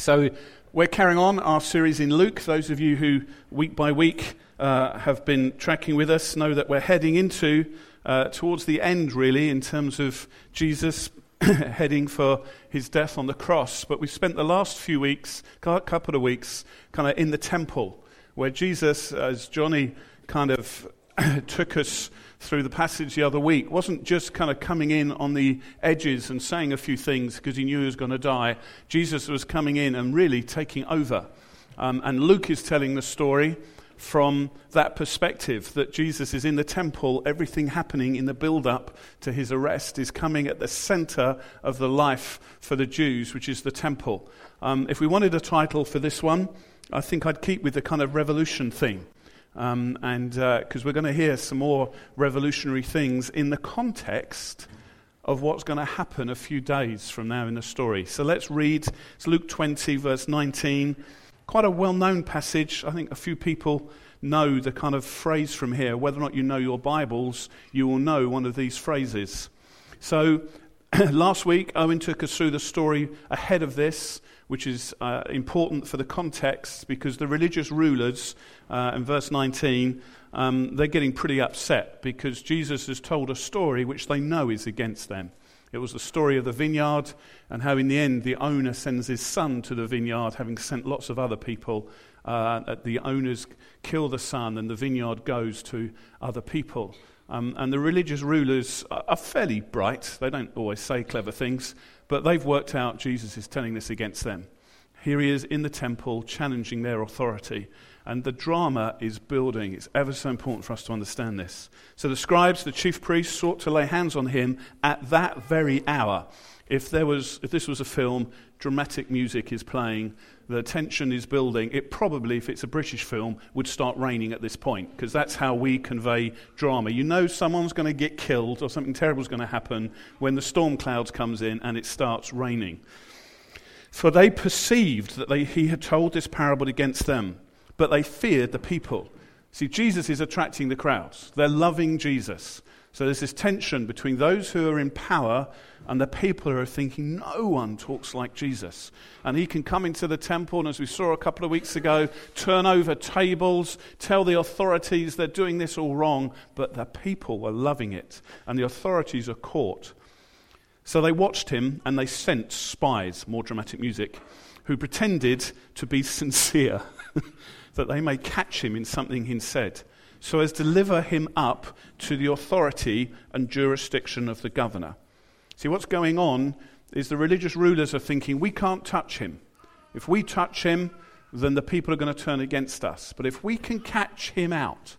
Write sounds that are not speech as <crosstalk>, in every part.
So, we're carrying on our series in Luke. Those of you who, week by week, uh, have been tracking with us know that we're heading into, uh, towards the end, really, in terms of Jesus <coughs> heading for his death on the cross. But we've spent the last few weeks, couple of weeks, kind of in the temple, where Jesus, as Johnny kind of <coughs> took us through the passage the other week wasn't just kind of coming in on the edges and saying a few things because he knew he was going to die. Jesus was coming in and really taking over. Um, and Luke is telling the story from that perspective that Jesus is in the temple, everything happening in the build up to his arrest is coming at the center of the life for the Jews, which is the temple. Um, if we wanted a title for this one, I think I'd keep with the kind of revolution theme. Um, and because uh, we're going to hear some more revolutionary things in the context of what's going to happen a few days from now in the story. So let's read. It's Luke 20, verse 19. Quite a well known passage. I think a few people know the kind of phrase from here. Whether or not you know your Bibles, you will know one of these phrases. So <clears throat> last week, Owen took us through the story ahead of this which is uh, important for the context because the religious rulers, uh, in verse 19, um, they're getting pretty upset because Jesus has told a story which they know is against them. It was the story of the vineyard and how, in the end, the owner sends his son to the vineyard, having sent lots of other people. Uh, the owners kill the son, and the vineyard goes to other people. Um, and the religious rulers are fairly bright. They don't always say clever things, but they've worked out Jesus is telling this against them. Here he is in the temple challenging their authority. And the drama is building. It's ever so important for us to understand this. So the scribes, the chief priests, sought to lay hands on him at that very hour. If, there was, if this was a film, dramatic music is playing, the tension is building. It probably, if it's a British film, would start raining at this point, because that's how we convey drama. You know someone's going to get killed or something terrible is going to happen when the storm clouds comes in and it starts raining. For they perceived that they, he had told this parable against them, but they feared the people. See, Jesus is attracting the crowds. They're loving Jesus. So there's this tension between those who are in power and the people who are thinking, no one talks like Jesus. And he can come into the temple, and as we saw a couple of weeks ago, turn over tables, tell the authorities they're doing this all wrong, but the people were loving it, and the authorities are caught. So they watched him and they sent spies, more dramatic music, who pretended to be <laughs> sincere, that they may catch him in something he said, so as to deliver him up to the authority and jurisdiction of the governor. See, what's going on is the religious rulers are thinking, we can't touch him. If we touch him, then the people are going to turn against us. But if we can catch him out,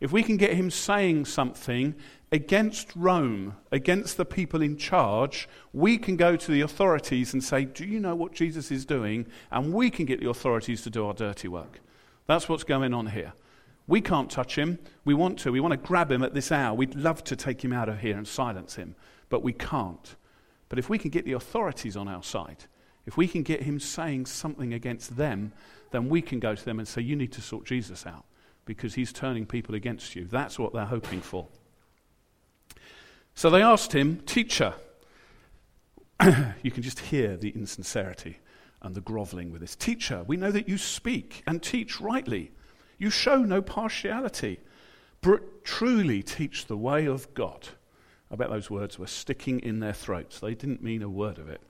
if we can get him saying something against Rome, against the people in charge, we can go to the authorities and say, Do you know what Jesus is doing? And we can get the authorities to do our dirty work. That's what's going on here. We can't touch him. We want to. We want to grab him at this hour. We'd love to take him out of here and silence him but we can't. But if we can get the authorities on our side, if we can get him saying something against them, then we can go to them and say, You need to sort Jesus out because he's turning people against you. That's what they're hoping for. So they asked him, Teacher, <clears throat> you can just hear the insincerity and the groveling with this. Teacher, we know that you speak and teach rightly. You show no partiality, but truly teach the way of God. I bet those words were sticking in their throats. They didn't mean a word of it.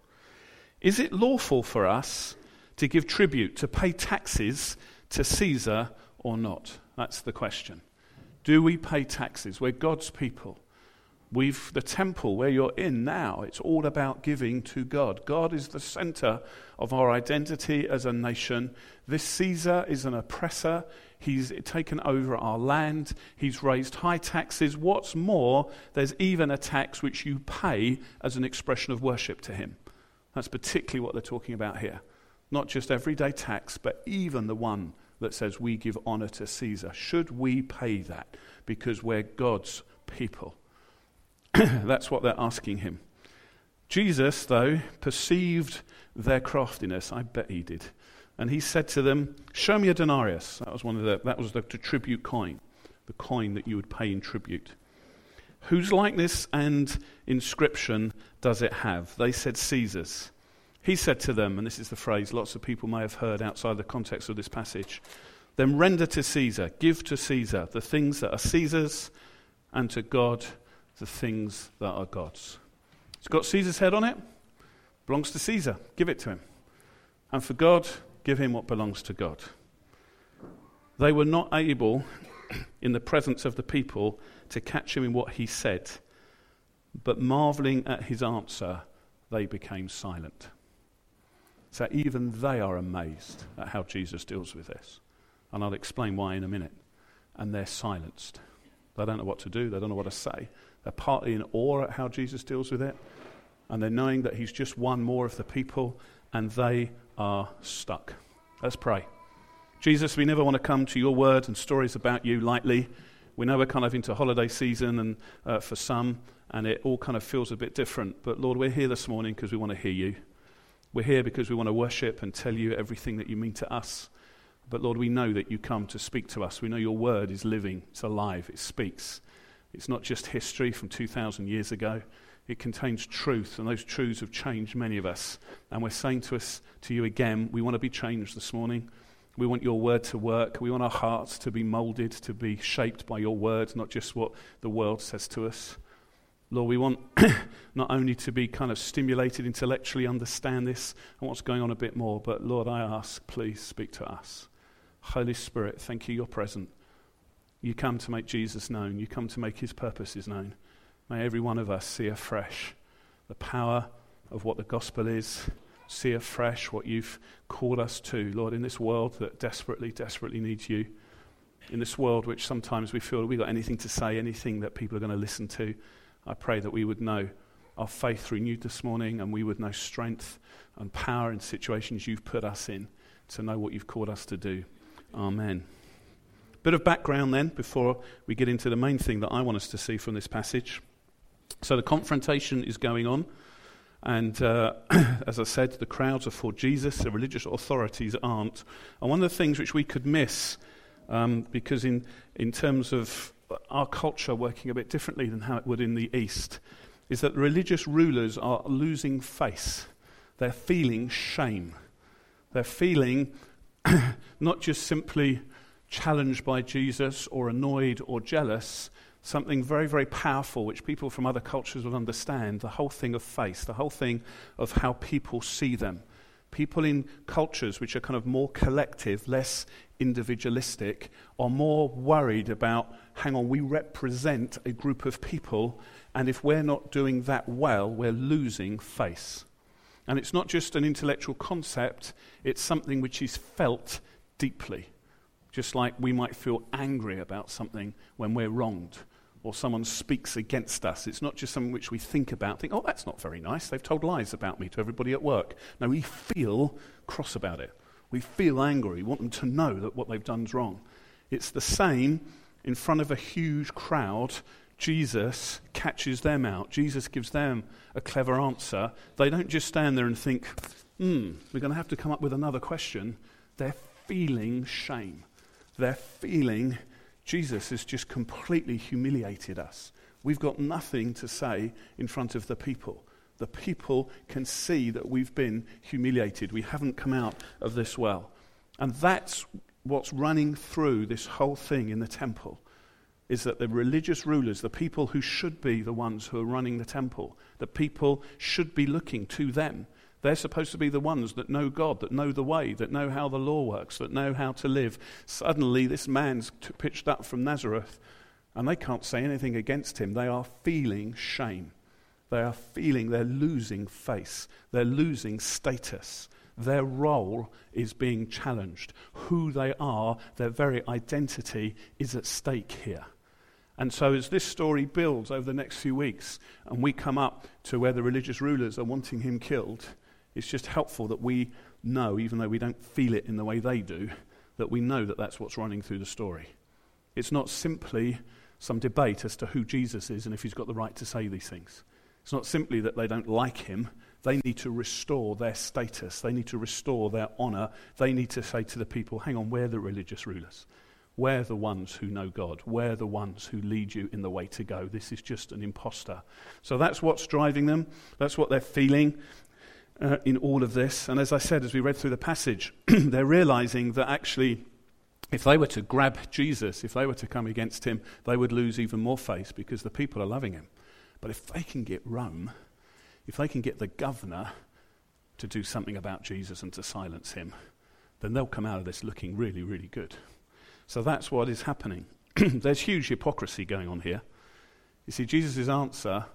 Is it lawful for us to give tribute, to pay taxes to Caesar or not? That's the question. Do we pay taxes? We're God's people. We've the temple where you're in now, it's all about giving to God. God is the center of our identity as a nation. This Caesar is an oppressor. He's taken over our land. He's raised high taxes. What's more, there's even a tax which you pay as an expression of worship to him. That's particularly what they're talking about here. Not just everyday tax, but even the one that says we give honor to Caesar. Should we pay that because we're God's people? <coughs> That's what they're asking him. Jesus, though, perceived their craftiness. I bet he did. And he said to them, Show me a denarius. That was one of the, that was the, the tribute coin, the coin that you would pay in tribute. Whose likeness and inscription does it have? They said Caesar's. He said to them, and this is the phrase lots of people may have heard outside the context of this passage then render to Caesar, give to Caesar the things that are Caesar's, and to God the things that are God's. It's got Caesar's head on it, belongs to Caesar, give it to him. And for God, give him what belongs to God. They were not able, in the presence of the people, to catch him in what he said, but marveling at his answer, they became silent. So even they are amazed at how Jesus deals with this. And I'll explain why in a minute. And they're silenced. They don't know what to do, they don't know what to say. They're partly in awe at how Jesus deals with it, and they're knowing that he's just one more of the people, and they are stuck. Let's pray. Jesus, we never want to come to your word and stories about you lightly. We know we're kind of into holiday season and uh, for some, and it all kind of feels a bit different. But Lord, we're here this morning because we want to hear you. We're here because we want to worship and tell you everything that you mean to us. But Lord, we know that you come to speak to us. We know your word is living, it's alive, it speaks. It's not just history from 2,000 years ago. It contains truth, and those truths have changed many of us. And we're saying to us, to you again, we want to be changed this morning. We want your word to work. We want our hearts to be molded, to be shaped by your words, not just what the world says to us. Lord, we want <coughs> not only to be kind of stimulated intellectually, understand this and what's going on a bit more, but Lord, I ask, please speak to us. Holy Spirit, thank you, you're present. You come to make Jesus known, you come to make his purposes known. May every one of us see afresh the power of what the gospel is, see afresh what you've called us to, Lord, in this world that desperately, desperately needs you. In this world which sometimes we feel we've got anything to say, anything that people are going to listen to. I pray that we would know our faith renewed this morning and we would know strength and power in situations you've put us in to know what you've called us to do. Amen. Bit of background then before we get into the main thing that I want us to see from this passage. So the confrontation is going on, and uh, <clears throat> as I said, the crowds are for Jesus, the religious authorities aren't. And one of the things which we could miss, um, because in, in terms of our culture working a bit differently than how it would in the East, is that religious rulers are losing face. They're feeling shame. They're feeling <clears throat> not just simply challenged by Jesus or annoyed or jealous, something very, very powerful which people from other cultures will understand the whole thing of face, the whole thing of how people see them. People in cultures which are kind of more collective, less individualistic, are more worried about hang on, we represent a group of people, and if we're not doing that well, we're losing face. And it's not just an intellectual concept, it's something which is felt deeply. Just like we might feel angry about something when we're wronged or someone speaks against us. It's not just something which we think about, think, oh, that's not very nice. They've told lies about me to everybody at work. No, we feel cross about it. We feel angry. We want them to know that what they've done is wrong. It's the same in front of a huge crowd. Jesus catches them out. Jesus gives them a clever answer. They don't just stand there and think, hmm, we're going to have to come up with another question. They're feeling shame. They're feeling Jesus has just completely humiliated us. We've got nothing to say in front of the people. The people can see that we've been humiliated. We haven't come out of this well. And that's what's running through this whole thing in the temple is that the religious rulers, the people who should be the ones who are running the temple, the people should be looking to them. They're supposed to be the ones that know God, that know the way, that know how the law works, that know how to live. Suddenly, this man's pitched up from Nazareth, and they can't say anything against him. They are feeling shame. They are feeling they're losing face, they're losing status. Their role is being challenged. Who they are, their very identity is at stake here. And so, as this story builds over the next few weeks, and we come up to where the religious rulers are wanting him killed, it's just helpful that we know, even though we don't feel it in the way they do, that we know that that's what's running through the story. It's not simply some debate as to who Jesus is and if he's got the right to say these things. It's not simply that they don't like him. They need to restore their status. They need to restore their honor. They need to say to the people, hang on, we're the religious rulers. We're the ones who know God. We're the ones who lead you in the way to go. This is just an impostor. So that's what's driving them. That's what they're feeling. Uh, in all of this. And as I said, as we read through the passage, <clears throat> they're realizing that actually, if they were to grab Jesus, if they were to come against him, they would lose even more face because the people are loving him. But if they can get Rome, if they can get the governor to do something about Jesus and to silence him, then they'll come out of this looking really, really good. So that's what is happening. <clears throat> There's huge hypocrisy going on here. You see, Jesus' answer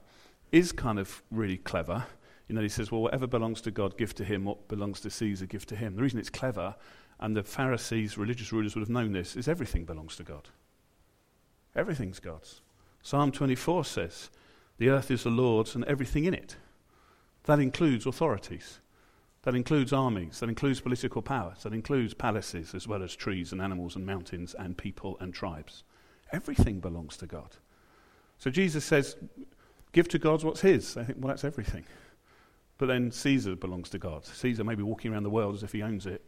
is kind of really clever. You know, he says, Well, whatever belongs to God, give to him. What belongs to Caesar, give to him. The reason it's clever, and the Pharisees, religious rulers, would have known this, is everything belongs to God. Everything's God's. Psalm 24 says, The earth is the Lord's and everything in it. That includes authorities. That includes armies. That includes political powers. That includes palaces as well as trees and animals and mountains and people and tribes. Everything belongs to God. So Jesus says, Give to God what's his. I think, well, that's everything. But then Caesar belongs to God. Caesar may be walking around the world as if he owns it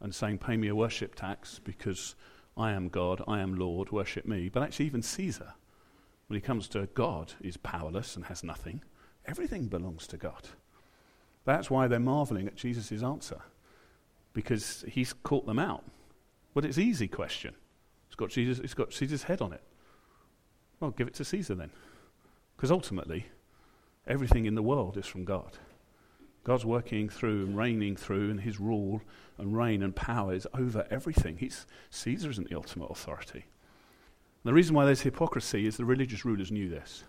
and saying, Pay me a worship tax because I am God, I am Lord, worship me. But actually, even Caesar, when he comes to God, is powerless and has nothing. Everything belongs to God. That's why they're marveling at Jesus' answer, because he's caught them out. But it's an easy question. It's got, Jesus, it's got Caesar's head on it. Well, give it to Caesar then. Because ultimately, everything in the world is from God. God's working through and reigning through, and his rule and reign and power is over everything. He's, Caesar isn't the ultimate authority. The reason why there's hypocrisy is the religious rulers knew this.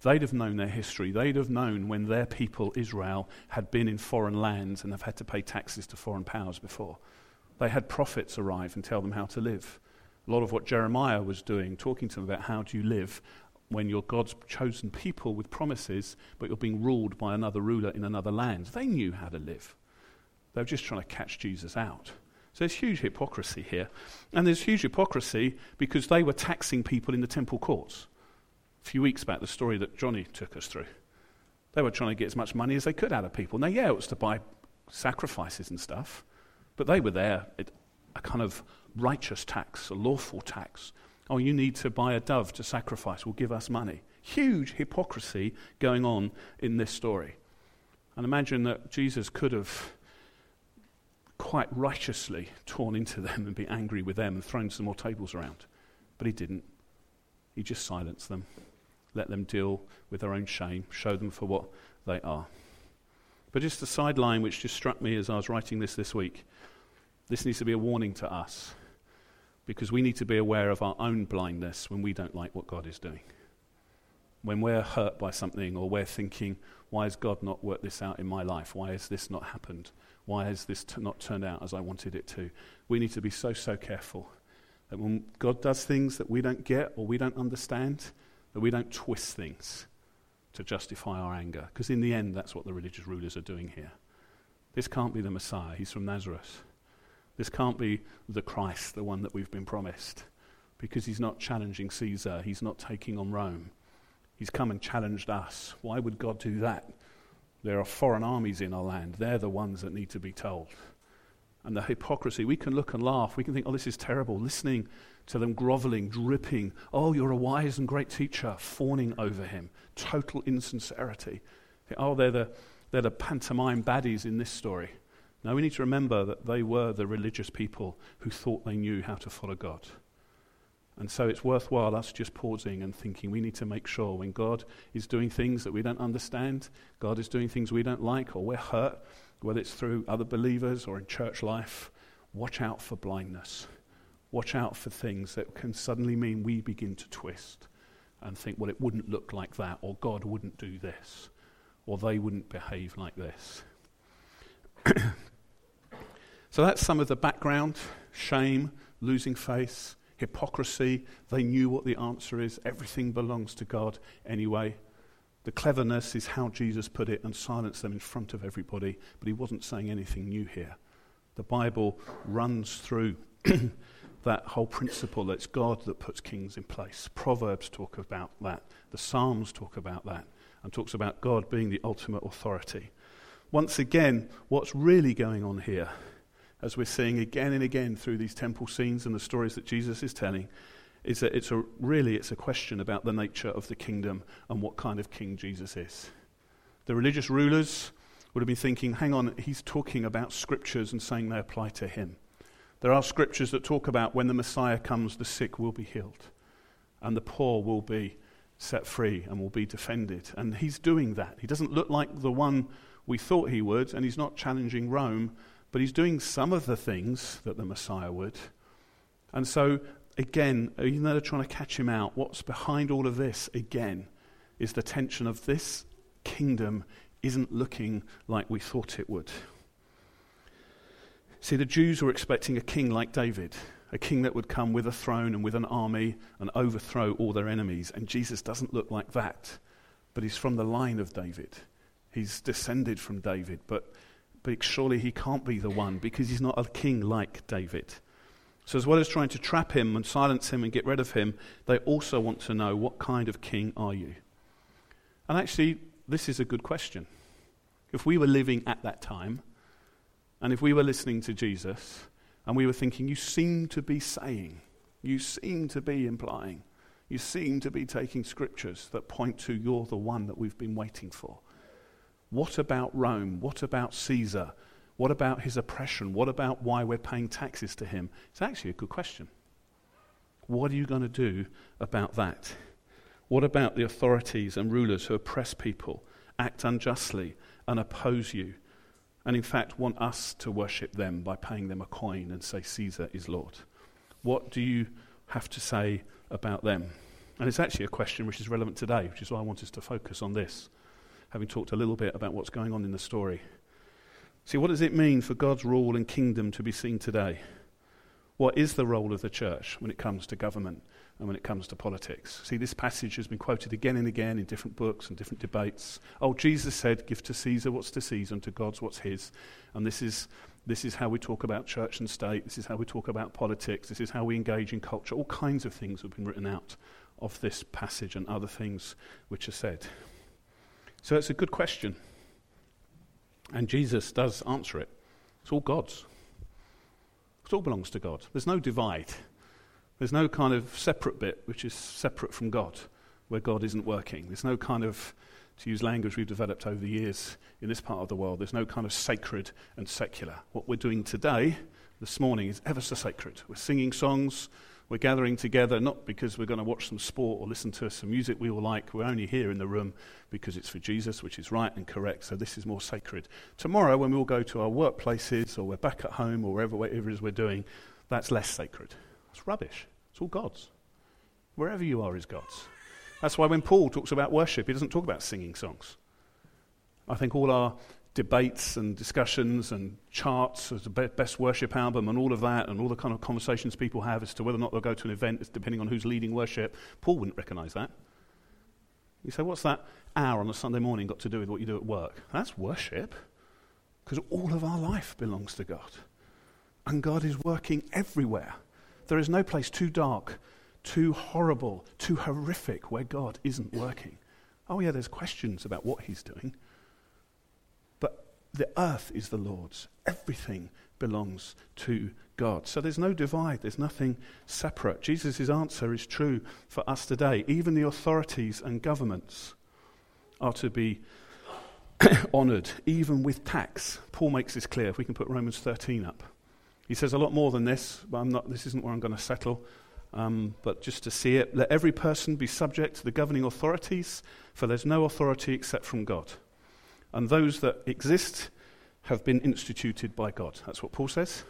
They'd have known their history. They'd have known when their people, Israel, had been in foreign lands and have had to pay taxes to foreign powers before. They had prophets arrive and tell them how to live. A lot of what Jeremiah was doing, talking to them about how do you live when you're God's chosen people with promises, but you're being ruled by another ruler in another land. They knew how to live. They were just trying to catch Jesus out. So there's huge hypocrisy here. And there's huge hypocrisy because they were taxing people in the temple courts. A few weeks back, the story that Johnny took us through. They were trying to get as much money as they could out of people. Now, yeah, it was to buy sacrifices and stuff, but they were there at a kind of righteous tax, a lawful tax, Oh, you need to buy a dove to sacrifice, will give us money. Huge hypocrisy going on in this story. And imagine that Jesus could have quite righteously torn into them and be angry with them and thrown some more tables around. But he didn't. He just silenced them, let them deal with their own shame, show them for what they are. But just a sideline which just struck me as I was writing this this week this needs to be a warning to us because we need to be aware of our own blindness when we don't like what God is doing. When we're hurt by something or we're thinking, why has God not worked this out in my life? Why has this not happened? Why has this t- not turned out as I wanted it to? We need to be so, so careful that when God does things that we don't get or we don't understand, that we don't twist things to justify our anger. Because in the end, that's what the religious rulers are doing here. This can't be the Messiah. He's from Nazareth. This can't be the Christ, the one that we've been promised, because he's not challenging Caesar, he's not taking on Rome. He's come and challenged us. Why would God do that? There are foreign armies in our land. They're the ones that need to be told. And the hypocrisy, we can look and laugh. We can think, oh, this is terrible. Listening to them groveling, dripping. Oh, you're a wise and great teacher, fawning over him. Total insincerity. Oh, they're the, they're the pantomime baddies in this story. Now we need to remember that they were the religious people who thought they knew how to follow God. And so it's worthwhile us just pausing and thinking we need to make sure when God is doing things that we don't understand, God is doing things we don't like, or we're hurt, whether it's through other believers or in church life, watch out for blindness. Watch out for things that can suddenly mean we begin to twist and think, well, it wouldn't look like that, or God wouldn't do this, or they wouldn't behave like this. <clears throat> So that's some of the background shame, losing faith, hypocrisy. They knew what the answer is. Everything belongs to God anyway. The cleverness is how Jesus put it and silenced them in front of everybody, but he wasn't saying anything new here. The Bible runs through <clears throat> that whole principle that it's God that puts kings in place. Proverbs talk about that. The Psalms talk about that and talks about God being the ultimate authority. Once again, what's really going on here as we're seeing again and again through these temple scenes and the stories that Jesus is telling, is that it's a, really it's a question about the nature of the kingdom and what kind of king Jesus is. The religious rulers would have been thinking, hang on, he's talking about scriptures and saying they apply to him. There are scriptures that talk about when the Messiah comes, the sick will be healed and the poor will be set free and will be defended. And he's doing that. He doesn't look like the one we thought he would, and he's not challenging Rome, but he's doing some of the things that the Messiah would. And so, again, even though they're trying to catch him out, what's behind all of this, again, is the tension of this kingdom isn't looking like we thought it would. See, the Jews were expecting a king like David, a king that would come with a throne and with an army and overthrow all their enemies. And Jesus doesn't look like that, but he's from the line of David. He's descended from David, but, but surely he can't be the one because he's not a king like David. So, as well as trying to trap him and silence him and get rid of him, they also want to know what kind of king are you? And actually, this is a good question. If we were living at that time, and if we were listening to Jesus, and we were thinking, you seem to be saying, you seem to be implying, you seem to be taking scriptures that point to you're the one that we've been waiting for. What about Rome? What about Caesar? What about his oppression? What about why we're paying taxes to him? It's actually a good question. What are you going to do about that? What about the authorities and rulers who oppress people, act unjustly, and oppose you? And in fact, want us to worship them by paying them a coin and say, Caesar is Lord. What do you have to say about them? And it's actually a question which is relevant today, which is why I want us to focus on this having talked a little bit about what's going on in the story. See, what does it mean for God's rule and kingdom to be seen today? What is the role of the church when it comes to government and when it comes to politics? See, this passage has been quoted again and again in different books and different debates. Oh, Jesus said, Give to Caesar what's to Caesar, and to God's what's his. And this is, this is how we talk about church and state. This is how we talk about politics. This is how we engage in culture. All kinds of things have been written out of this passage and other things which are said. So it's a good question. And Jesus does answer it. It's all God's. It all belongs to God. There's no divide. There's no kind of separate bit which is separate from God, where God isn't working. There's no kind of, to use language we've developed over the years in this part of the world, there's no kind of sacred and secular. What we're doing today, this morning, is ever so sacred. We're singing songs, we're gathering together not because we're going to watch some sport or listen to some music we all like. We're only here in the room because it's for Jesus, which is right and correct. So this is more sacred. Tomorrow, when we all go to our workplaces or we're back at home or wherever, whatever it is we're doing, that's less sacred. It's rubbish. It's all God's. Wherever you are is God's. That's why when Paul talks about worship, he doesn't talk about singing songs. I think all our debates and discussions and charts as the best worship album and all of that and all the kind of conversations people have as to whether or not they'll go to an event depending on who's leading worship. Paul wouldn't recognize that. You say, what's that hour on a Sunday morning got to do with what you do at work? That's worship because all of our life belongs to God. And God is working everywhere. There is no place too dark, too horrible, too horrific where God isn't working. Oh, yeah, there's questions about what He's doing the earth is the Lord's. Everything belongs to God. So there's no divide, there's nothing separate. Jesus' answer is true for us today. Even the authorities and governments are to be <coughs> honoured, even with tax. Paul makes this clear. If we can put Romans 13 up. He says a lot more than this, but not, this isn't where I'm going to settle. Um, but just to see it, let every person be subject to the governing authorities, for there's no authority except from God and those that exist have been instituted by God. That's what Paul says.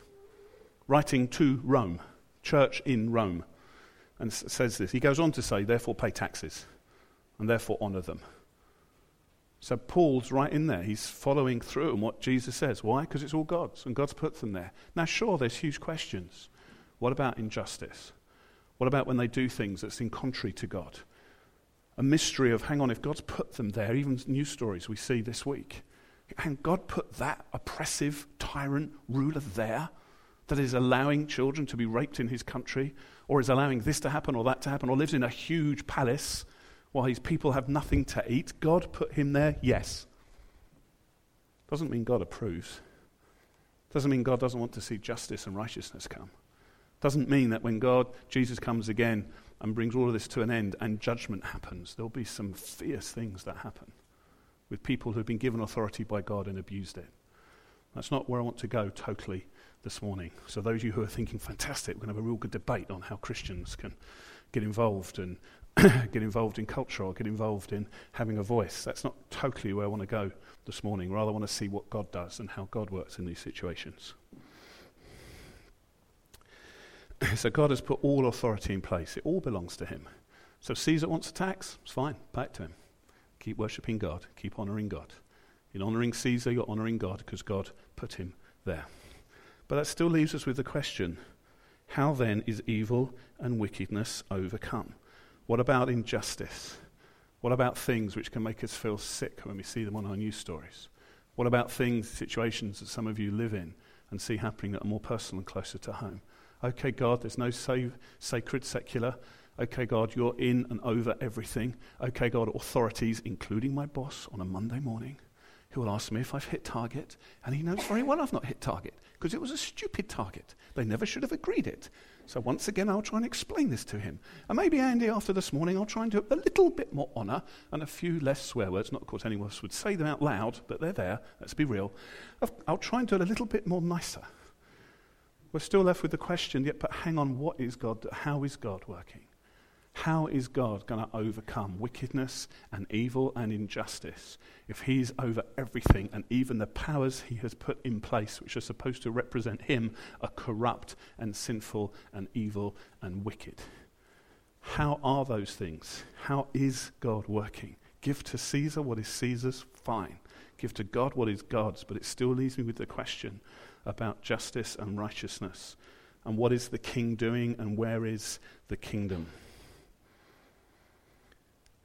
Writing to Rome, church in Rome, and says this. He goes on to say, therefore pay taxes, and therefore honour them. So Paul's right in there. He's following through on what Jesus says. Why? Because it's all God's, and God's put them there. Now, sure, there's huge questions. What about injustice? What about when they do things that's in contrary to God? A mystery of hang on, if God's put them there, even news stories we see this week, and God put that oppressive tyrant ruler there that is allowing children to be raped in his country, or is allowing this to happen or that to happen, or lives in a huge palace while his people have nothing to eat. God put him there, yes. Doesn't mean God approves. Doesn't mean God doesn't want to see justice and righteousness come. Doesn't mean that when God, Jesus comes again, and brings all of this to an end and judgment happens, there'll be some fierce things that happen. with people who've been given authority by God and abused it. That's not where I want to go totally this morning. So, those of you who are thinking, fantastic, we're going to have a real good debate on how Christians can get involved and <coughs> get involved in culture or get involved in having a voice. That's not totally where I want to go this morning. Rather, I want to see what God does and how God works in these situations. <laughs> so, God has put all authority in place, it all belongs to Him. So, Caesar wants a tax, it's fine, back to him. Keep worshipping God, keep honoring God. In honoring Caesar, you're honoring God because God put him there. But that still leaves us with the question how then is evil and wickedness overcome? What about injustice? What about things which can make us feel sick when we see them on our news stories? What about things, situations that some of you live in and see happening that are more personal and closer to home? Okay, God, there's no save, sacred secular. Okay, God, you're in and over everything. Okay, God, authorities, including my boss on a Monday morning, who will ask me if I've hit target, and he knows very well I've not hit target because it was a stupid target. They never should have agreed it. So once again, I'll try and explain this to him. And maybe, Andy, after this morning, I'll try and do a little bit more honour and a few less swear words. Not, of course, anyone would say them out loud, but they're there. Let's be real. I'll try and do it a little bit more nicer. We're still left with the question, yet, but hang on, what is God? How is God working? How is God going to overcome wickedness and evil and injustice if He's over everything and even the powers He has put in place, which are supposed to represent Him, are corrupt and sinful and evil and wicked? How are those things? How is God working? Give to Caesar what is Caesar's, fine. Give to God what is God's, but it still leaves me with the question about justice and righteousness. And what is the king doing and where is the kingdom?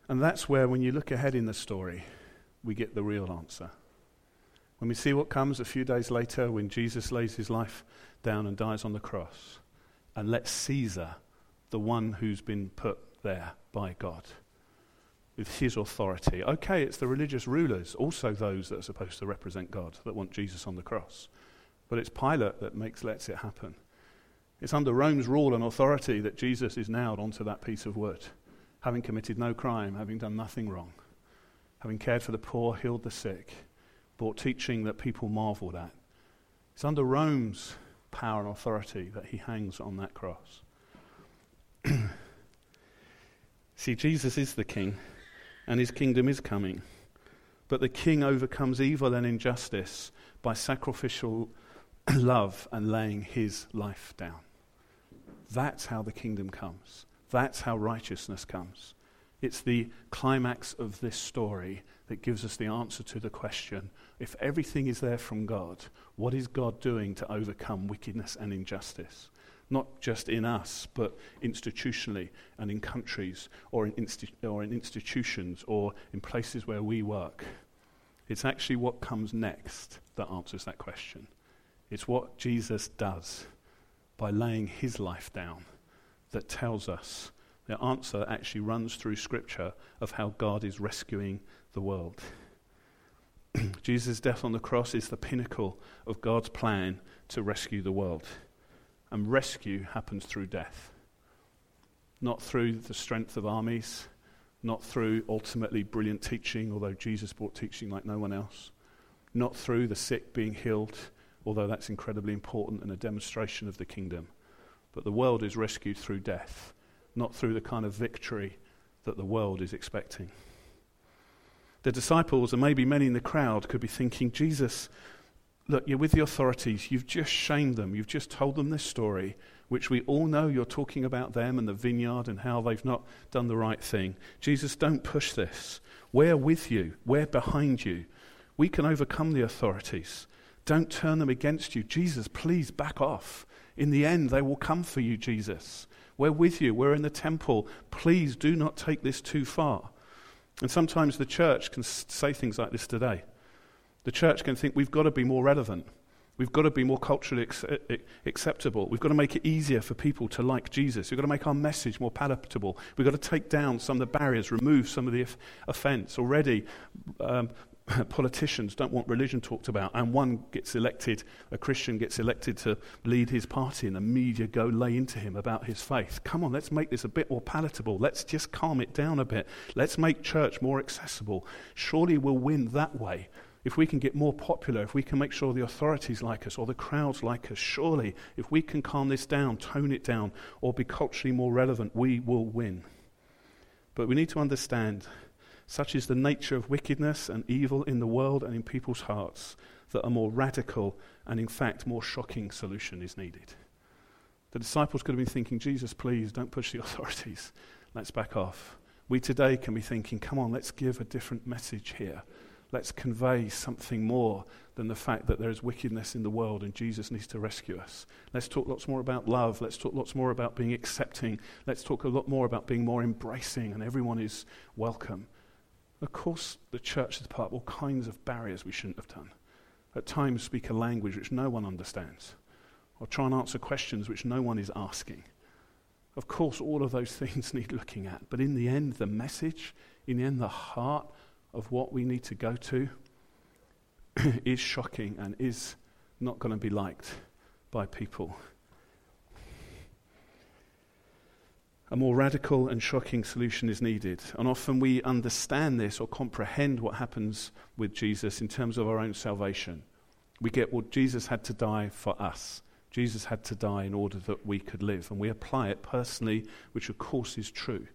And that's where, when you look ahead in the story, we get the real answer. When we see what comes a few days later when Jesus lays his life down and dies on the cross and lets Caesar, the one who's been put there by God, with his authority. Okay, it's the religious rulers, also those that are supposed to represent God, that want Jesus on the cross. But it's Pilate that makes lets it happen. It's under Rome's rule and authority that Jesus is nailed onto that piece of wood having committed no crime, having done nothing wrong, having cared for the poor, healed the sick, brought teaching that people marveled at. It's under Rome's power and authority that he hangs on that cross. <clears throat> See, Jesus is the king, and his kingdom is coming. But the king overcomes evil and injustice by sacrificial <clears throat> love and laying his life down. That's how the kingdom comes. That's how righteousness comes. It's the climax of this story that gives us the answer to the question if everything is there from God, what is God doing to overcome wickedness and injustice? Not just in us, but institutionally and in countries or in, insti- or in institutions or in places where we work. It's actually what comes next that answers that question. It's what Jesus does by laying his life down that tells us the answer actually runs through Scripture of how God is rescuing the world. <clears throat> Jesus' death on the cross is the pinnacle of God's plan to rescue the world. And rescue happens through death. Not through the strength of armies, not through ultimately brilliant teaching, although Jesus brought teaching like no one else. Not through the sick being healed, although that's incredibly important and a demonstration of the kingdom. But the world is rescued through death, not through the kind of victory that the world is expecting. The disciples, and maybe many in the crowd, could be thinking, Jesus, look, you're with the authorities. You've just shamed them. You've just told them this story, which we all know you're talking about them and the vineyard and how they've not done the right thing. Jesus, don't push this. We're with you, we're behind you. We can overcome the authorities. Don't turn them against you. Jesus, please back off. In the end, they will come for you, Jesus. We're with you. We're in the temple. Please do not take this too far. And sometimes the church can say things like this today. The church can think we've got to be more relevant. We've got to be more culturally acceptable. We've got to make it easier for people to like Jesus. We've got to make our message more palatable. We've got to take down some of the barriers, remove some of the offense. Already, um, <laughs> politicians don't want religion talked about, and one gets elected, a Christian gets elected to lead his party, and the media go lay into him about his faith. Come on, let's make this a bit more palatable. Let's just calm it down a bit. Let's make church more accessible. Surely we'll win that way. If we can get more popular, if we can make sure the authorities like us or the crowds like us, surely if we can calm this down, tone it down, or be culturally more relevant, we will win. But we need to understand such is the nature of wickedness and evil in the world and in people's hearts that a more radical and, in fact, more shocking solution is needed. The disciples could have been thinking, Jesus, please don't push the <laughs> authorities. Let's back off. We today can be thinking, come on, let's give a different message here. Let's convey something more than the fact that there is wickedness in the world and Jesus needs to rescue us. Let's talk lots more about love. Let's talk lots more about being accepting. Let's talk a lot more about being more embracing and everyone is welcome. Of course, the church has put up all kinds of barriers we shouldn't have done. At times, speak a language which no one understands, or try and answer questions which no one is asking. Of course, all of those <laughs> things need looking at. But in the end, the message, in the end, the heart of what we need to go to <clears throat> is shocking and is not going to be liked by people. A more radical and shocking solution is needed. And often we understand this or comprehend what happens with Jesus in terms of our own salvation. We get what Jesus had to die for us. Jesus had to die in order that we could live. And we apply it personally, which of course is true.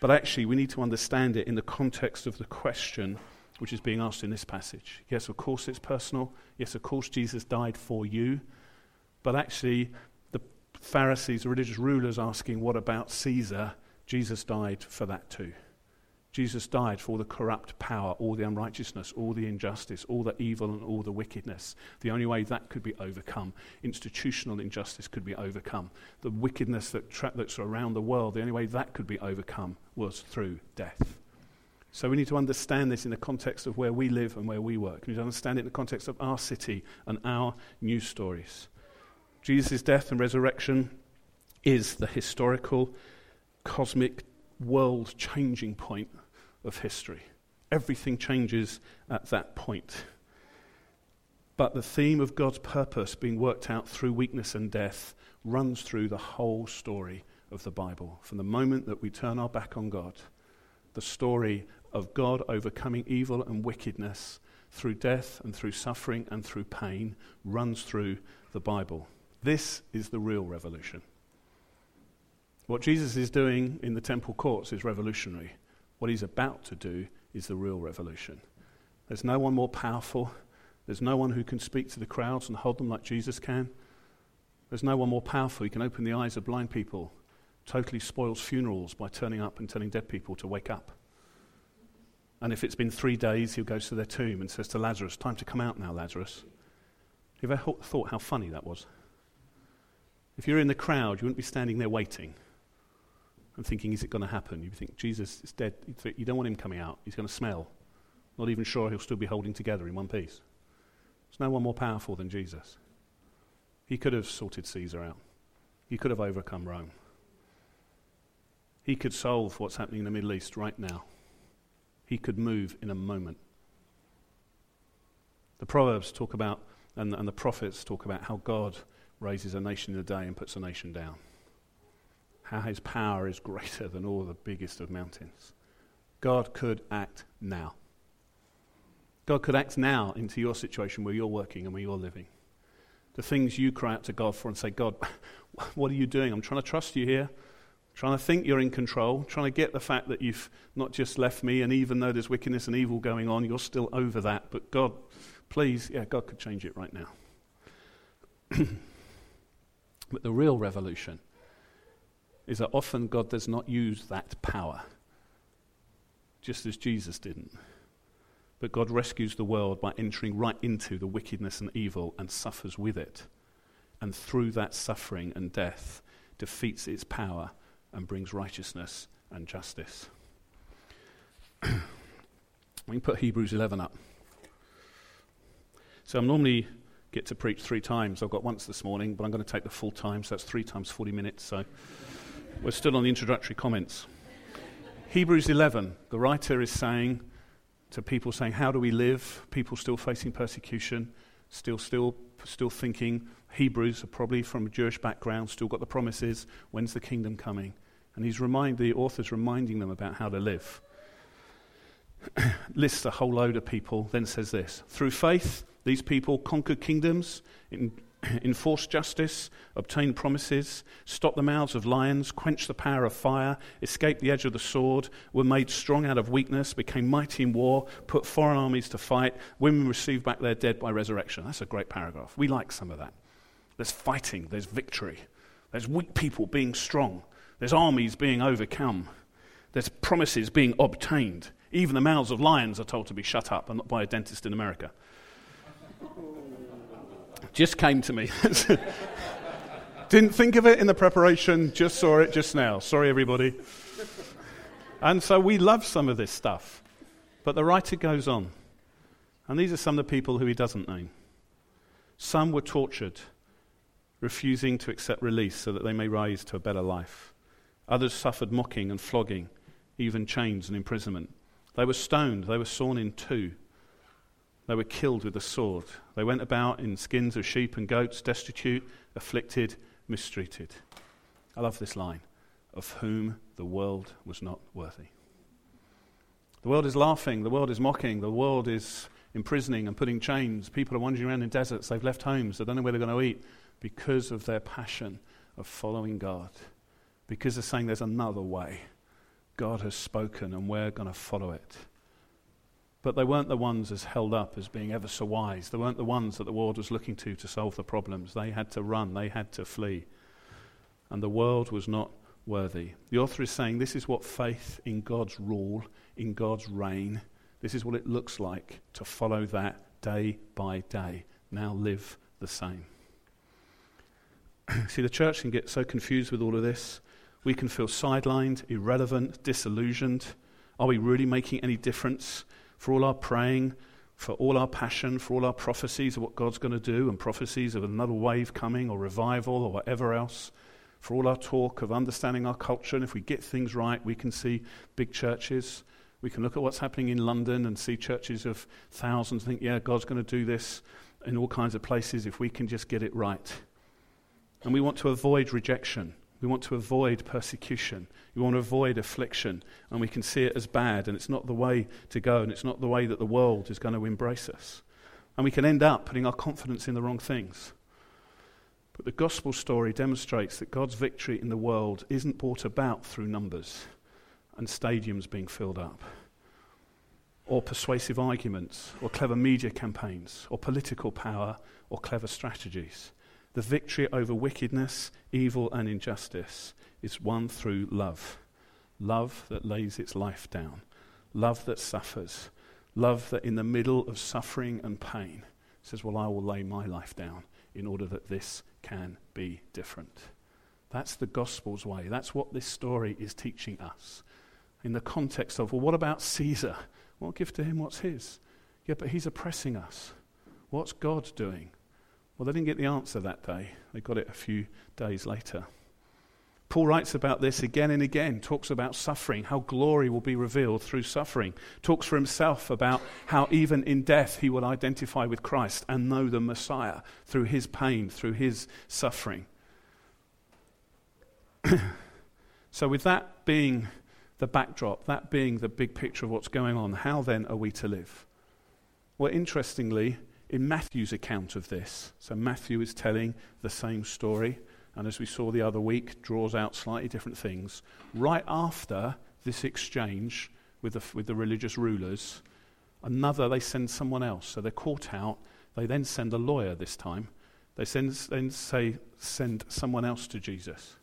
But actually, we need to understand it in the context of the question which is being asked in this passage. Yes, of course it's personal. Yes, of course Jesus died for you. But actually, Pharisees, religious rulers, asking, What about Caesar? Jesus died for that too. Jesus died for all the corrupt power, all the unrighteousness, all the injustice, all the evil, and all the wickedness. The only way that could be overcome, institutional injustice could be overcome. The wickedness that tra- that's around the world, the only way that could be overcome was through death. So we need to understand this in the context of where we live and where we work. We need to understand it in the context of our city and our news stories. Jesus' death and resurrection is the historical, cosmic, world changing point of history. Everything changes at that point. But the theme of God's purpose being worked out through weakness and death runs through the whole story of the Bible. From the moment that we turn our back on God, the story of God overcoming evil and wickedness through death and through suffering and through pain runs through the Bible. This is the real revolution. What Jesus is doing in the temple courts is revolutionary. What he's about to do is the real revolution. There's no one more powerful. There's no one who can speak to the crowds and hold them like Jesus can. There's no one more powerful who can open the eyes of blind people, totally spoils funerals by turning up and telling dead people to wake up. And if it's been three days, he goes to their tomb and says to Lazarus, Time to come out now, Lazarus. Have you ever thought how funny that was? If you're in the crowd, you wouldn't be standing there waiting and thinking, is it going to happen? You'd think, Jesus is dead. You don't want him coming out. He's going to smell. Not even sure he'll still be holding together in one piece. There's no one more powerful than Jesus. He could have sorted Caesar out, he could have overcome Rome. He could solve what's happening in the Middle East right now. He could move in a moment. The Proverbs talk about, and, and the prophets talk about how God raises a nation in a day and puts a nation down. How his power is greater than all the biggest of mountains. God could act now. God could act now into your situation where you're working and where you're living. The things you cry out to God for and say, God, <laughs> what are you doing? I'm trying to trust you here. I'm trying to think you're in control. trying to get the fact that you've not just left me, and even though there's wickedness and evil going on, you're still over that. But God, please, yeah, God could change it right now. <clears throat> But the real revolution is that often God does not use that power, just as Jesus didn't. But God rescues the world by entering right into the wickedness and evil and suffers with it. And through that suffering and death, defeats its power and brings righteousness and justice. <clears throat> we can put Hebrews 11 up. So I'm normally get to preach three times. I've got once this morning, but I'm going to take the full time, so that's three times 40 minutes. So we're still on the introductory comments. Hebrews 11, the writer is saying, to people saying, How do we live? People still facing persecution, still, still, still thinking. Hebrews are probably from a Jewish background, still got the promises. When's the kingdom coming? And he's remind, the author's reminding them about how to live. <clears throat> Lists a whole load of people, then says this Through faith, these people conquered kingdoms, <clears throat> enforce justice, obtain promises, stop the mouths of lions, quench the power of fire, escape the edge of the sword, were made strong out of weakness, became mighty in war, put foreign armies to fight, women received back their dead by resurrection. That's a great paragraph. We like some of that. There's fighting, there's victory, there's weak people being strong, there's armies being overcome, there's promises being obtained. Even the mouths of lions are told to be shut up and not by a dentist in America. Just came to me. <laughs> Didn't think of it in the preparation, just saw it just now. Sorry, everybody. And so we love some of this stuff. But the writer goes on. And these are some of the people who he doesn't name. Some were tortured, refusing to accept release so that they may rise to a better life. Others suffered mocking and flogging, even chains and imprisonment. They were stoned, they were sawn in two. They were killed with the sword. They went about in skins of sheep and goats, destitute, afflicted, mistreated. I love this line of whom the world was not worthy. The world is laughing, the world is mocking, the world is imprisoning and putting chains. People are wandering around in deserts, they've left homes, they don't know where they're going to eat because of their passion of following God, because they're saying there's another way. God has spoken and we're going to follow it. But they weren't the ones as held up as being ever so wise. They weren't the ones that the world was looking to to solve the problems. They had to run, they had to flee. And the world was not worthy. The author is saying this is what faith in God's rule, in God's reign, this is what it looks like to follow that day by day. Now live the same. <clears throat> See, the church can get so confused with all of this. We can feel sidelined, irrelevant, disillusioned. Are we really making any difference? For all our praying, for all our passion, for all our prophecies of what God's going to do, and prophecies of another wave coming, or revival, or whatever else, for all our talk of understanding our culture. And if we get things right, we can see big churches. We can look at what's happening in London and see churches of thousands, think, yeah, God's going to do this in all kinds of places if we can just get it right. And we want to avoid rejection. We want to avoid persecution. We want to avoid affliction. And we can see it as bad, and it's not the way to go, and it's not the way that the world is going to embrace us. And we can end up putting our confidence in the wrong things. But the gospel story demonstrates that God's victory in the world isn't brought about through numbers and stadiums being filled up, or persuasive arguments, or clever media campaigns, or political power, or clever strategies. The victory over wickedness, evil, and injustice is won through love. Love that lays its life down. Love that suffers. Love that in the middle of suffering and pain says, Well, I will lay my life down in order that this can be different. That's the gospel's way. That's what this story is teaching us. In the context of, well, what about Caesar? Well, give to him what's his. Yeah, but he's oppressing us. What's God doing? Well, they didn't get the answer that day, they got it a few days later. Paul writes about this again and again, talks about suffering, how glory will be revealed through suffering, talks for himself about how even in death he will identify with Christ and know the Messiah through his pain, through his suffering. <clears throat> so, with that being the backdrop, that being the big picture of what's going on, how then are we to live? Well, interestingly, in Matthew's account of this. So Matthew is telling the same story, and as we saw the other week, draws out slightly different things. Right after this exchange with the, with the religious rulers, another, they send someone else. So they're caught out. They then send a lawyer this time. They send, then say, send someone else to Jesus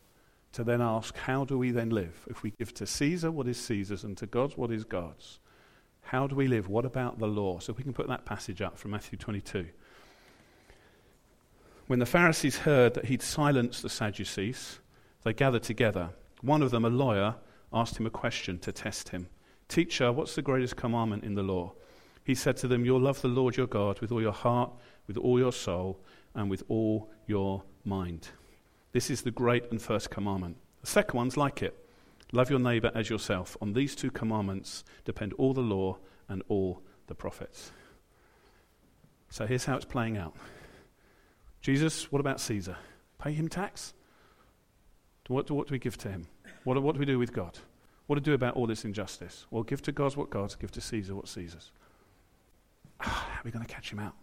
to then ask, how do we then live? If we give to Caesar what is Caesar's and to God's what is God's. How do we live? What about the law? So we can put that passage up from Matthew 22. When the Pharisees heard that he'd silenced the Sadducees, they gathered together. One of them, a lawyer, asked him a question to test him. Teacher, what's the greatest commandment in the law? He said to them, You'll love the Lord your God with all your heart, with all your soul, and with all your mind. This is the great and first commandment. The second one's like it Love your neighbor as yourself. On these two commandments depend all the law and all the prophets. So here's how it's playing out Jesus, what about Caesar? Pay him tax? What, what do we give to him? What, what do we do with God? What we do about all this injustice? Well, give to God what God's, give to Caesar what Caesar's. Ah, how are we going to catch him out?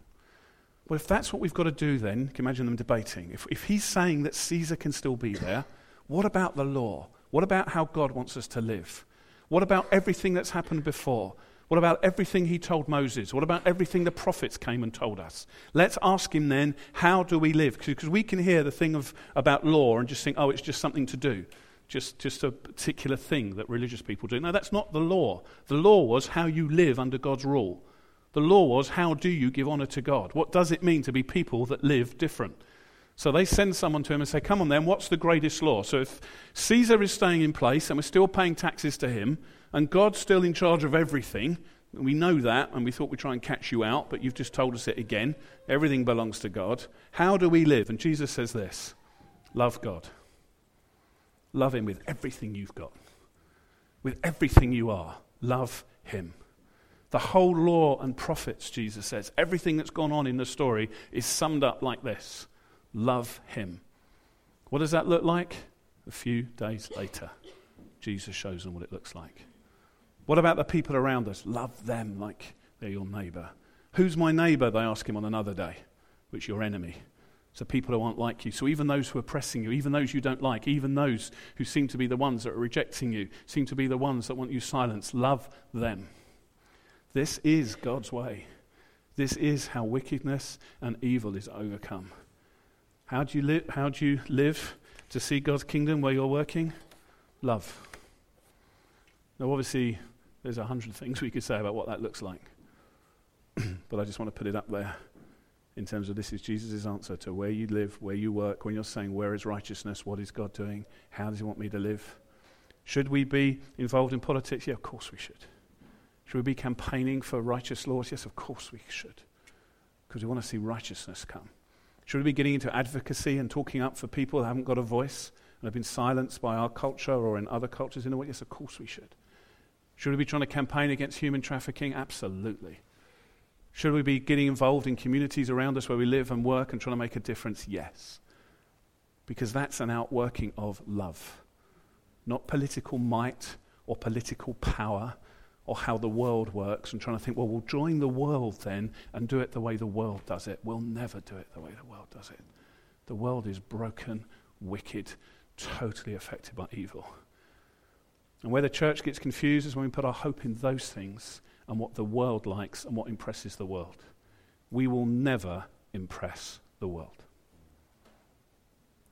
Well, if that's what we've got to do, then, you imagine them debating. If, if he's saying that Caesar can still be there, what about the law? What about how God wants us to live? What about everything that's happened before? What about everything he told Moses? What about everything the prophets came and told us? Let's ask him then, how do we live? Because we can hear the thing of, about law and just think, oh, it's just something to do, just, just a particular thing that religious people do. No, that's not the law. The law was how you live under God's rule. The law was how do you give honor to God? What does it mean to be people that live different? So they send someone to him and say, Come on then, what's the greatest law? So if Caesar is staying in place and we're still paying taxes to him, and God's still in charge of everything. We know that, and we thought we'd try and catch you out, but you've just told us it again. Everything belongs to God. How do we live? And Jesus says this love God. Love Him with everything you've got, with everything you are. Love Him. The whole law and prophets, Jesus says, everything that's gone on in the story is summed up like this love Him. What does that look like? A few days later, Jesus shows them what it looks like. What about the people around us? Love them like they're your neighbor. Who's my neighbor? They ask him on another day, which your enemy. So people who aren't like you. So even those who are pressing you, even those you don't like, even those who seem to be the ones that are rejecting you, seem to be the ones that want you silenced, love them. This is God's way. This is how wickedness and evil is overcome. How do you, li- how do you live to see God's kingdom where you're working? Love. Now, obviously, there's a hundred things we could say about what that looks like. <clears throat> but I just want to put it up there in terms of this is Jesus' answer to where you live, where you work, when you're saying, Where is righteousness? What is God doing? How does He want me to live? Should we be involved in politics? Yeah, of course we should. Should we be campaigning for righteous laws? Yes, of course we should. Because we want to see righteousness come. Should we be getting into advocacy and talking up for people who haven't got a voice and have been silenced by our culture or in other cultures in a way? Yes, of course we should. Should we be trying to campaign against human trafficking? Absolutely. Should we be getting involved in communities around us where we live and work and trying to make a difference? Yes. Because that's an outworking of love, not political might or political power or how the world works and trying to think, well, we'll join the world then and do it the way the world does it. We'll never do it the way the world does it. The world is broken, wicked, totally affected by evil. And where the church gets confused is when we put our hope in those things and what the world likes and what impresses the world. We will never impress the world.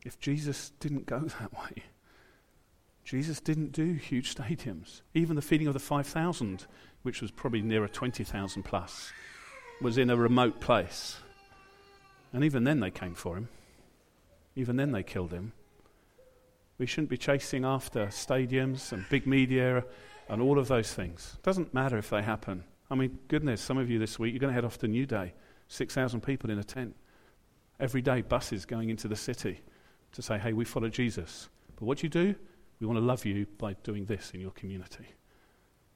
If Jesus didn't go <laughs> that way, Jesus didn't do huge stadiums. Even the feeding of the 5,000, which was probably nearer 20,000 plus, was in a remote place. And even then they came for him. Even then they killed him. We shouldn't be chasing after stadiums and big media and all of those things. It doesn't matter if they happen. I mean, goodness, some of you this week, you're going to head off to New Day. 6,000 people in a tent. Every day, buses going into the city to say, hey, we follow Jesus. But what do you do? We want to love you by doing this in your community.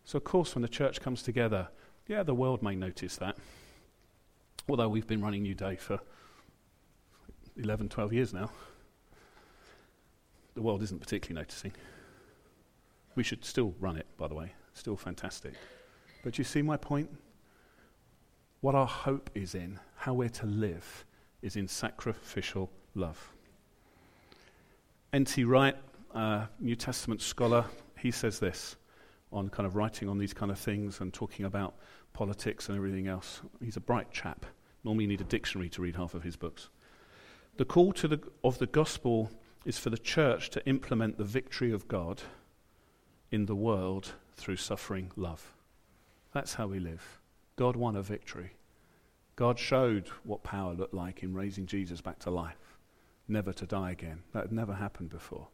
So, of course, when the church comes together, yeah, the world may notice that. Although we've been running New Day for 11, 12 years now the world isn't particularly noticing. We should still run it, by the way. Still fantastic. But you see my point? What our hope is in, how we're to live, is in sacrificial love. N.T. Wright, uh, New Testament scholar, he says this on kind of writing on these kind of things and talking about politics and everything else. He's a bright chap. Normally, you need a dictionary to read half of his books. The call the, of the gospel is for the church to implement the victory of God in the world through suffering love. That's how we live. God won a victory. God showed what power looked like in raising Jesus back to life, never to die again. That had never happened before.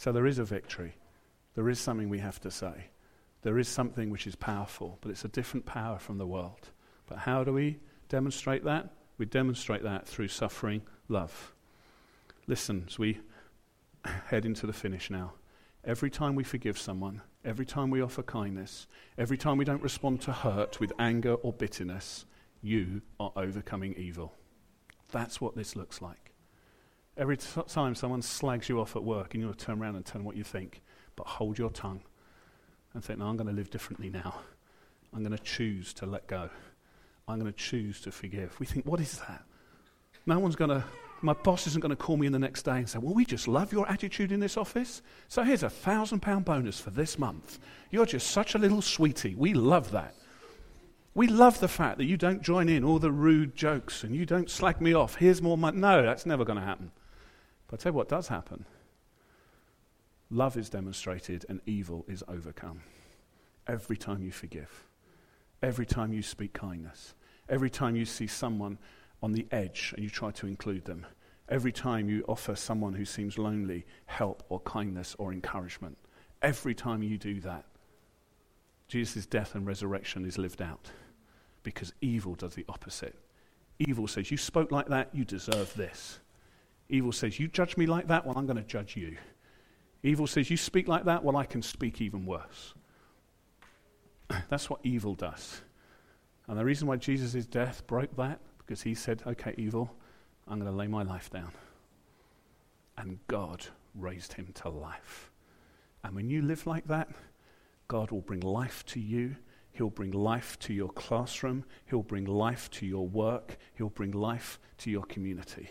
So there is a victory. There is something we have to say. There is something which is powerful, but it's a different power from the world. But how do we demonstrate that? We demonstrate that through suffering love. Listen, as we <laughs> head into the finish now. Every time we forgive someone, every time we offer kindness, every time we don't respond to hurt with anger or bitterness, you are overcoming evil. That's what this looks like. Every t- time someone slags you off at work and you turn around and tell them what you think, but hold your tongue and think, no, I'm going to live differently now. I'm going to choose to let go. I'm going to choose to forgive. We think, what is that? No one's going to, my boss isn't going to call me in the next day and say, well, we just love your attitude in this office. So here's a thousand pound bonus for this month. You're just such a little sweetie. We love that. We love the fact that you don't join in all the rude jokes and you don't slag me off. Here's more money. No, that's never going to happen. But I tell you what does happen love is demonstrated and evil is overcome. Every time you forgive, every time you speak kindness, every time you see someone on the edge and you try to include them, every time you offer someone who seems lonely help or kindness or encouragement, every time you do that, Jesus' death and resurrection is lived out because evil does the opposite. Evil says, You spoke like that, you deserve this. Evil says, You judge me like that, well, I'm going to judge you. Evil says, You speak like that, well, I can speak even worse. <clears throat> That's what evil does. And the reason why Jesus' death broke that, because he said, Okay, evil, I'm going to lay my life down. And God raised him to life. And when you live like that, God will bring life to you. He'll bring life to your classroom. He'll bring life to your work. He'll bring life to your community.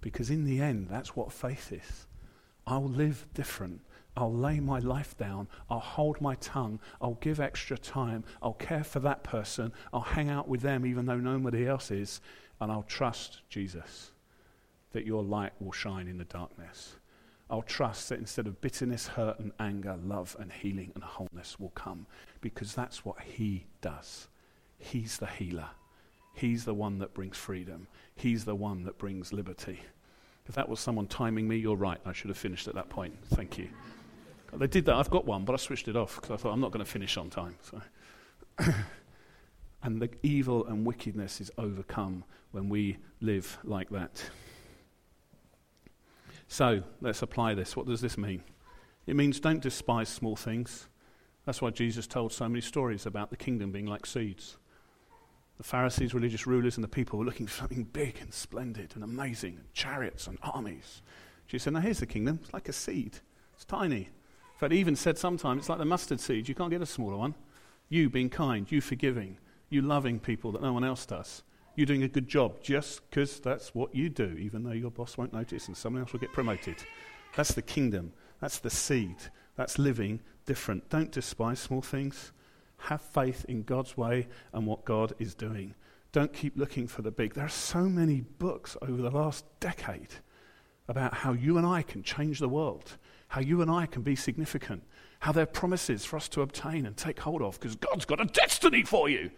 Because in the end, that's what faith is. I'll live different. I'll lay my life down. I'll hold my tongue. I'll give extra time. I'll care for that person. I'll hang out with them even though nobody else is. And I'll trust Jesus that your light will shine in the darkness. I'll trust that instead of bitterness, hurt, and anger, love and healing and wholeness will come because that's what He does. He's the healer. He's the one that brings freedom. He's the one that brings liberty. If that was someone timing me, you're right. I should have finished at that point. Thank you. They did that. I've got one, but I switched it off because I thought I'm not going to finish on time. So. <coughs> and the evil and wickedness is overcome when we live like that. So let's apply this. What does this mean? It means don't despise small things. That's why Jesus told so many stories about the kingdom being like seeds. The Pharisees, religious rulers, and the people were looking for something big and splendid and amazing, and chariots and armies. Jesus said, Now here's the kingdom. It's like a seed, it's tiny. In fact, he even said sometimes it's like the mustard seed. You can't get a smaller one. You being kind, you forgiving, you loving people that no one else does. You doing a good job just because that's what you do, even though your boss won't notice and someone else will get promoted. That's the kingdom. That's the seed. That's living different. Don't despise small things. Have faith in God's way and what God is doing. Don't keep looking for the big. There are so many books over the last decade about how you and I can change the world, how you and I can be significant, how there are promises for us to obtain and take hold of because God's got a destiny for you.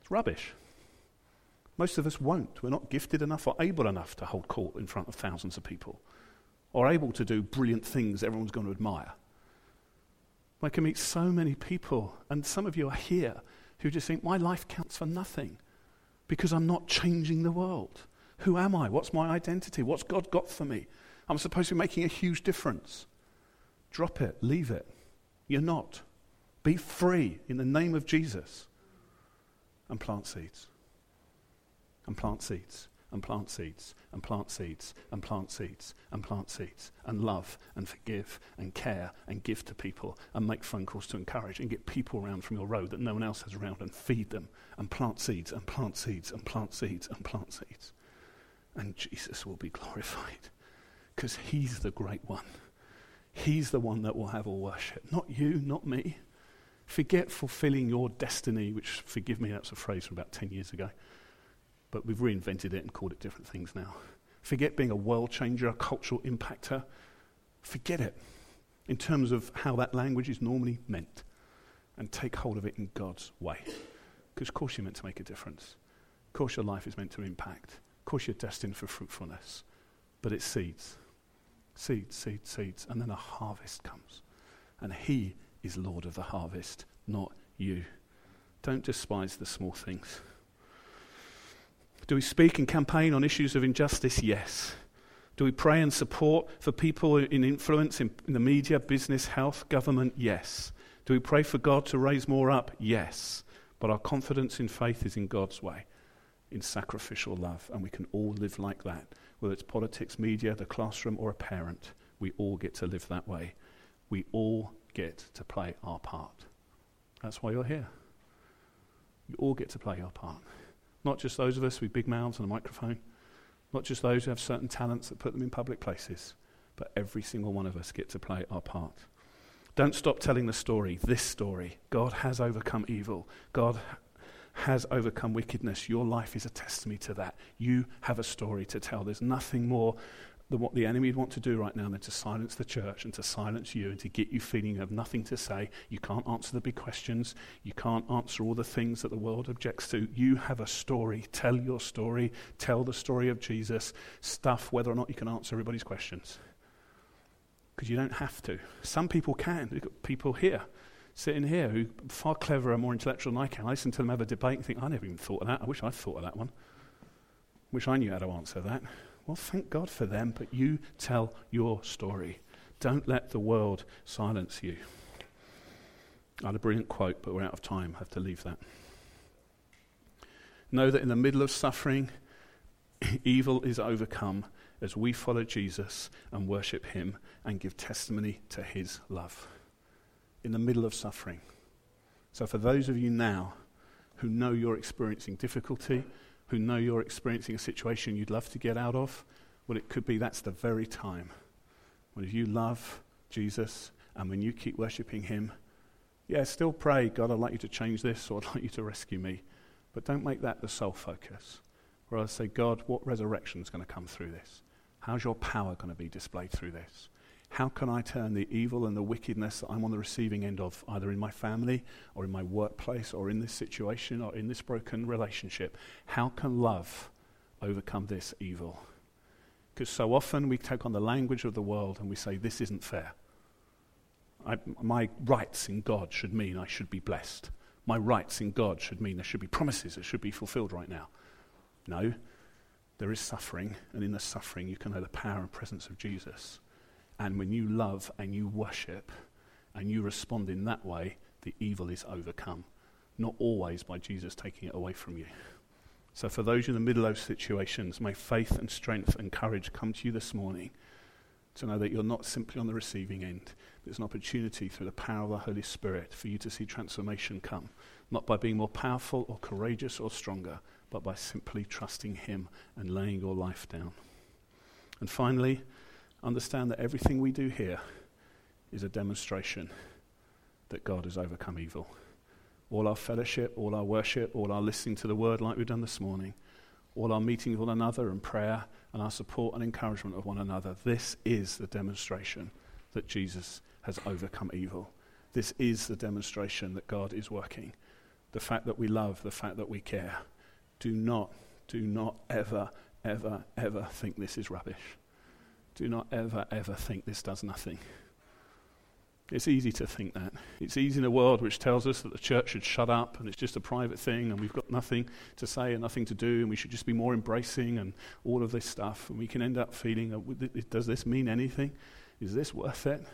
It's rubbish. Most of us won't. We're not gifted enough or able enough to hold court in front of thousands of people or able to do brilliant things everyone's going to admire. I can meet so many people, and some of you are here who just think, my life counts for nothing because I'm not changing the world. Who am I? What's my identity? What's God got for me? I'm supposed to be making a huge difference. Drop it, leave it. You're not. Be free in the name of Jesus and plant seeds. And plant seeds and plant seeds and plant seeds and plant seeds and plant seeds and love and forgive and care and give to people and make phone calls to encourage and get people around from your road that no one else has around and feed them and plant seeds and plant seeds and plant seeds and plant seeds. And Jesus will be glorified because he's the great one. He's the one that will have all worship, not you, not me. Forget fulfilling your destiny, which, forgive me, that's a phrase from about 10 years ago but we've reinvented it and called it different things now. Forget being a world changer, a cultural impactor. Forget it in terms of how that language is normally meant and take hold of it in God's way. Because, of course, you're meant to make a difference. Of course, your life is meant to impact. Of course, you're destined for fruitfulness. But it's seeds. Seeds, seeds, seeds. And then a harvest comes. And He is Lord of the harvest, not you. Don't despise the small things. Do we speak and campaign on issues of injustice? Yes. Do we pray and support for people in influence in, in the media, business, health, government? Yes. Do we pray for God to raise more up? Yes. But our confidence in faith is in God's way, in sacrificial love, and we can all live like that. Whether it's politics, media, the classroom, or a parent, we all get to live that way. We all get to play our part. That's why you're here. You all get to play your part. Not just those of us with big mouths and a microphone, not just those who have certain talents that put them in public places, but every single one of us get to play our part. Don't stop telling the story, this story. God has overcome evil. God has overcome wickedness. Your life is a testimony to that. You have a story to tell. There's nothing more than what the enemy would want to do right now than to silence the church and to silence you and to get you feeling you have nothing to say. You can't answer the big questions. You can't answer all the things that the world objects to. You have a story. Tell your story. Tell the story of Jesus. Stuff whether or not you can answer everybody's questions. Because you don't have to. Some people can. We've got people here sitting here who are far cleverer and more intellectual than I can. I listen to them have a debate and think, I never even thought of that. I wish I'd thought of that one. Wish I knew how to answer that. Well, thank God for them, but you tell your story. Don't let the world silence you. I had a brilliant quote, but we're out of time. I have to leave that. Know that in the middle of suffering, <clears throat> evil is overcome as we follow Jesus and worship Him and give testimony to His love. In the middle of suffering. So, for those of you now who know you're experiencing difficulty, who know you're experiencing a situation you'd love to get out of, well, it could be that's the very time when you love Jesus and when you keep worshipping Him, yeah, still pray, God, I'd like you to change this or I'd like you to rescue me. But don't make that the sole focus. Rather say, God, what resurrection is going to come through this? How's your power going to be displayed through this? How can I turn the evil and the wickedness that I'm on the receiving end of, either in my family or in my workplace or in this situation or in this broken relationship? How can love overcome this evil? Because so often we take on the language of the world and we say, This isn't fair. I, my rights in God should mean I should be blessed. My rights in God should mean there should be promises that should be fulfilled right now. No, there is suffering, and in the suffering, you can know the power and presence of Jesus. And when you love and you worship and you respond in that way, the evil is overcome. Not always by Jesus taking it away from you. So, for those in the middle of situations, may faith and strength and courage come to you this morning to know that you're not simply on the receiving end. There's an opportunity through the power of the Holy Spirit for you to see transformation come, not by being more powerful or courageous or stronger, but by simply trusting Him and laying your life down. And finally, understand that everything we do here is a demonstration that God has overcome evil. All our fellowship, all our worship, all our listening to the word like we've done this morning, all our meeting with one another and prayer and our support and encouragement of one another, this is the demonstration that Jesus has overcome evil. This is the demonstration that God is working. The fact that we love, the fact that we care. Do not, do not ever, ever, ever think this is rubbish. Do not ever, ever think this does nothing. It's easy to think that. It's easy in a world which tells us that the church should shut up and it's just a private thing and we've got nothing to say and nothing to do and we should just be more embracing and all of this stuff. And we can end up feeling, does this mean anything? Is this worth it?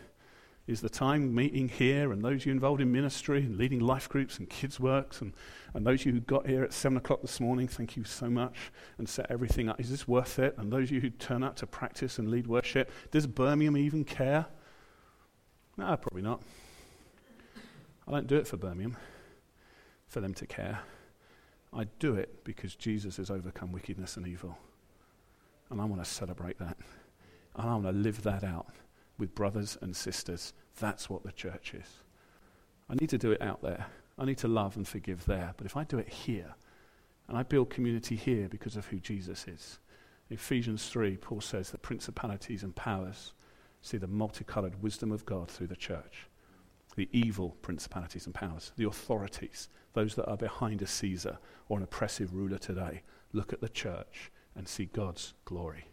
Is the time meeting here and those you involved in ministry and leading life groups and kids' works and, and those you who got here at 7 o'clock this morning, thank you so much and set everything up. Is this worth it? And those you who turn up to practice and lead worship, does Birmingham even care? No, probably not. I don't do it for Birmingham, for them to care. I do it because Jesus has overcome wickedness and evil. And I want to celebrate that. And I want to live that out with brothers and sisters. That's what the church is. I need to do it out there. I need to love and forgive there. But if I do it here, and I build community here because of who Jesus is, Ephesians 3, Paul says that principalities and powers see the multicolored wisdom of God through the church. The evil principalities and powers, the authorities, those that are behind a Caesar or an oppressive ruler today, look at the church and see God's glory.